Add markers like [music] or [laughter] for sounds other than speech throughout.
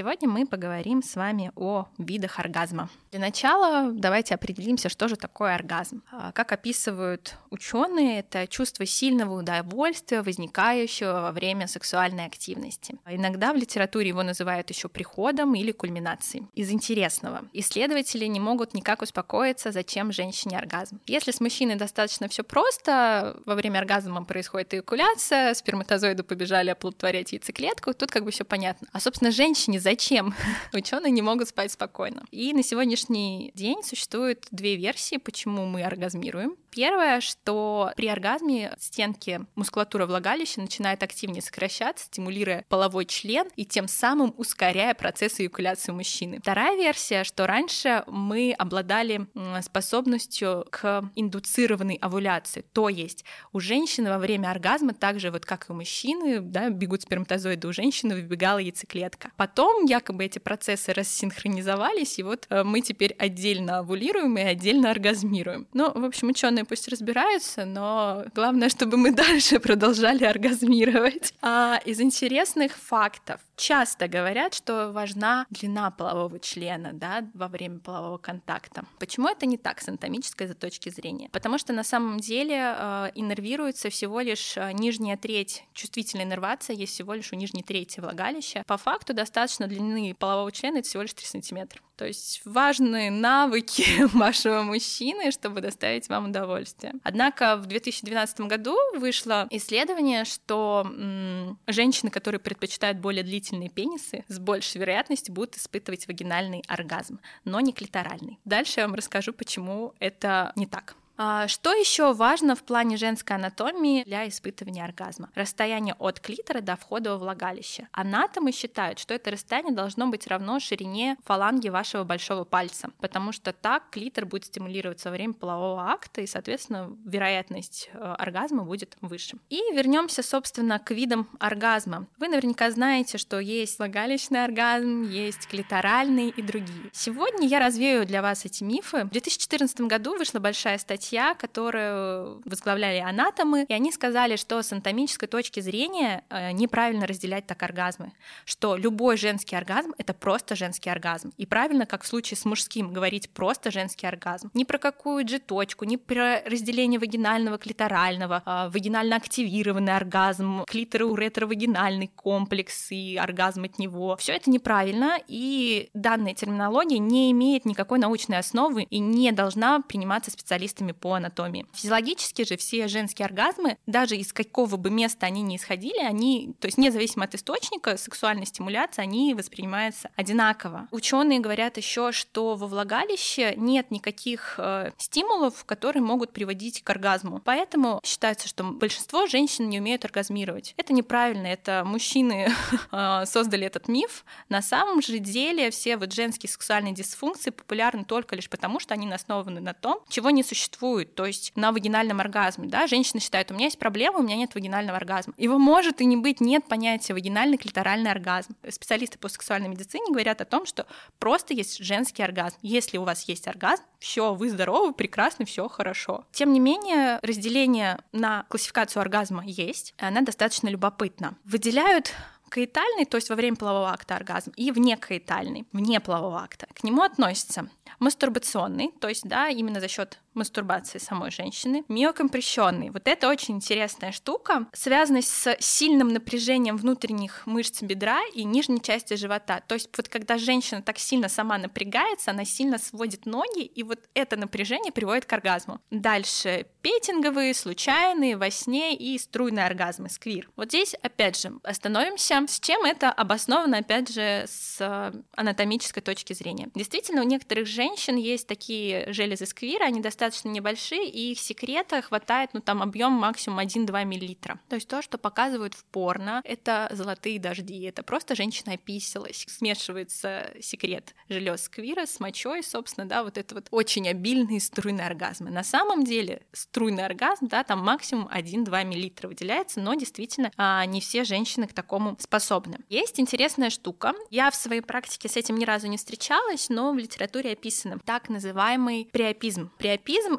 Сегодня мы поговорим с вами о видах оргазма. Для начала давайте определимся, что же такое оргазм. А, как описывают ученые, это чувство сильного удовольствия, возникающего во время сексуальной активности. Иногда в литературе его называют еще приходом или кульминацией. Из интересного. Исследователи не могут никак успокоиться, зачем женщине оргазм. Если с мужчиной достаточно все просто, во время оргазма происходит эякуляция, сперматозоиды побежали оплодотворять яйцеклетку, тут как бы все понятно. А, собственно, женщине зачем? [laughs] Ученые не могут спать спокойно. И на сегодняшний день существует две версии, почему мы оргазмируем. Первое, что при оргазме стенки мускулатуры влагалища начинают активнее сокращаться, стимулируя половой член и тем самым ускоряя процесс эякуляции мужчины. Вторая версия, что раньше мы обладали способностью к индуцированной овуляции, то есть у женщины во время оргазма также вот как и у мужчины, да, бегут сперматозоиды, у женщины выбегала яйцеклетка. Потом якобы эти процессы рассинхронизовались, и вот э, мы теперь отдельно овулируем и отдельно оргазмируем. Ну, в общем, ученые ученые пусть разбираются, но главное, чтобы мы дальше продолжали оргазмировать. [laughs] А из интересных фактов часто говорят, что важна длина полового члена да, во время полового контакта. Почему это не так с анатомической точки зрения? Потому что на самом деле э, иннервируется всего лишь э, нижняя треть, чувствительная иннервация есть всего лишь у нижней трети влагалища. По факту достаточно длины полового члена это всего лишь 3 сантиметра. То есть важные навыки [laughs] вашего мужчины, чтобы доставить вам удовольствие. Однако в 2012 году вышло исследование, что м- женщины, которые предпочитают более длительные пенисы, с большей вероятностью будут испытывать вагинальный оргазм, но не клиторальный. Дальше я вам расскажу, почему это не так. А, что еще важно в плане женской анатомии для испытывания оргазма? Расстояние от клитора до входа во влагалище. Анатомы считают, что это расстояние должно быть равно ширине фаланги вашего большого пальца, потому что так клитор будет стимулироваться во время полового акта, и, соответственно, вероятность э, оргазма будет выше. И вернемся, собственно, к видам оргазма. Вы наверняка знаете, что есть влагалищный оргазм, есть клиторальный и другие. Сегодня я развею для вас эти мифы. В 2014 году вышла большая статья статья, которую возглавляли анатомы, и они сказали, что с анатомической точки зрения э, неправильно разделять так оргазмы, что любой женский оргазм — это просто женский оргазм. И правильно, как в случае с мужским, говорить просто женский оргазм. Ни про какую G-точку, ни про разделение вагинального, клиторального, э, вагинально активированный оргазм, клиторо-уретровагинальный комплекс и оргазм от него. Все это неправильно, и данная терминология не имеет никакой научной основы и не должна приниматься специалистами по анатомии. Физиологически же все женские оргазмы, даже из какого бы места они ни исходили, они, то есть независимо от источника сексуальной стимуляции, они воспринимаются одинаково. Ученые говорят еще, что во влагалище нет никаких э, стимулов, которые могут приводить к оргазму. Поэтому считается, что большинство женщин не умеют оргазмировать. Это неправильно, это мужчины [laughs] э, создали этот миф. На самом же деле все вот женские сексуальные дисфункции популярны только лишь потому, что они основаны на том, чего не существует существует, то есть на вагинальном оргазме, да, женщина считает, у меня есть проблема, у меня нет вагинального оргазма. Его может и не быть, нет понятия вагинальный клиторальный оргазм. Специалисты по сексуальной медицине говорят о том, что просто есть женский оргазм. Если у вас есть оргазм, все, вы здоровы, прекрасно, все хорошо. Тем не менее, разделение на классификацию оргазма есть, и она достаточно любопытна. Выделяют каитальный, то есть во время полового акта оргазм, и вне каитальный, вне полового акта. К нему относятся мастурбационный, то есть, да, именно за счет мастурбации самой женщины, миокомпрессионный. Вот это очень интересная штука, связанная с сильным напряжением внутренних мышц бедра и нижней части живота. То есть вот когда женщина так сильно сама напрягается, она сильно сводит ноги, и вот это напряжение приводит к оргазму. Дальше петинговые, случайные, во сне и струйные оргазмы, сквир. Вот здесь, опять же, остановимся. С чем это обосновано, опять же, с анатомической точки зрения? Действительно, у некоторых женщин есть такие железы сквира, они достаточно достаточно небольшие, и их секрета хватает, ну, там объем максимум 1-2 миллилитра. То есть то, что показывают в порно, это золотые дожди, это просто женщина описалась. Смешивается секрет желез сквира с мочой, собственно, да, вот это вот очень обильные струйные оргазмы. На самом деле струйный оргазм, да, там максимум 1-2 миллилитра выделяется, но действительно а, не все женщины к такому способны. Есть интересная штука. Я в своей практике с этим ни разу не встречалась, но в литературе описано так называемый приопизм. Приопизм —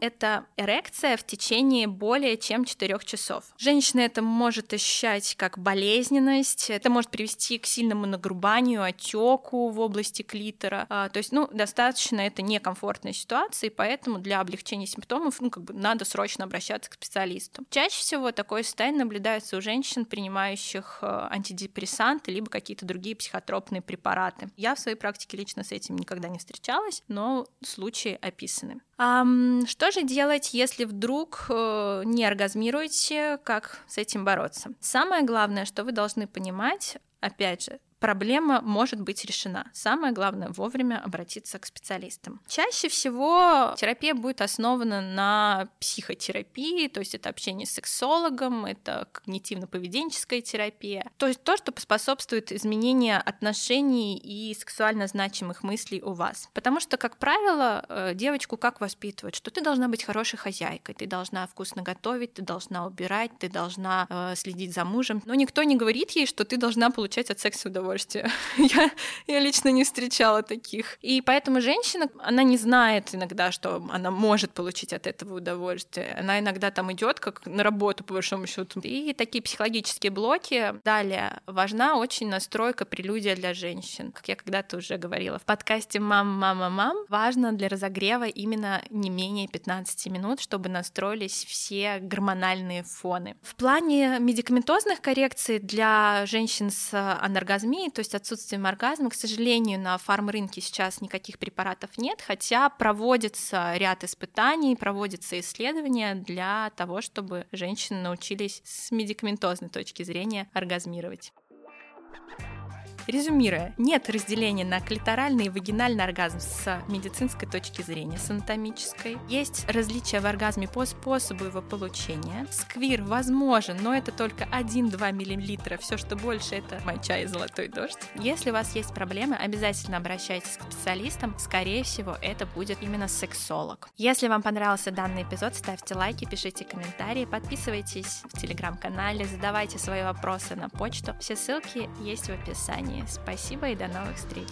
это эрекция в течение более чем 4 часов. Женщина это может ощущать как болезненность, это может привести к сильному нагрубанию, отеку в области клитора. А, то есть, ну, достаточно это некомфортная ситуация, и поэтому для облегчения симптомов, ну, как бы надо срочно обращаться к специалисту. Чаще всего такое состояние наблюдается у женщин, принимающих э, антидепрессанты, либо какие-то другие психотропные препараты. Я в своей практике лично с этим никогда не встречалась, но случаи описаны. А, что же делать, если вдруг э, не оргазмируете? Как с этим бороться? Самое главное, что вы должны понимать, опять же, проблема может быть решена. Самое главное вовремя обратиться к специалистам. Чаще всего терапия будет основана на психотерапии, то есть это общение с сексологом, это когнитивно-поведенческая терапия, то есть то, что поспособствует изменению отношений и сексуально значимых мыслей у вас. Потому что, как правило, э, девочку как воспитывают, что ты должна быть хорошей хозяйкой, ты должна вкусно готовить, ты должна убирать, ты должна э, следить за мужем, но никто не говорит ей, что ты должна получать от секса удовольствие удовольствие. [laughs] я, я лично не встречала таких. И поэтому женщина, она не знает иногда, что она может получить от этого удовольствие. Она иногда там идет как на работу, по большому счету. И такие психологические блоки. Далее, важна очень настройка прелюдия для женщин. Как я когда-то уже говорила в подкасте «Мам, мама, мам», важно для разогрева именно не менее 15 минут, чтобы настроились все гормональные фоны. В плане медикаментозных коррекций для женщин с аноргазмией гипертонии, то есть отсутствием оргазма. К сожалению, на фарм-рынке сейчас никаких препаратов нет, хотя проводится ряд испытаний, проводятся исследования для того, чтобы женщины научились с медикаментозной точки зрения оргазмировать. Резюмируя, нет разделения на клиторальный и вагинальный оргазм с медицинской точки зрения, с анатомической. Есть различия в оргазме по способу его получения. Сквир возможен, но это только 1-2 мл. Все, что больше, это моча и золотой дождь. Если у вас есть проблемы, обязательно обращайтесь к специалистам. Скорее всего, это будет именно сексолог. Если вам понравился данный эпизод, ставьте лайки, пишите комментарии, подписывайтесь в телеграм-канале, задавайте свои вопросы на почту. Все ссылки есть в описании. Спасибо и до новых встреч!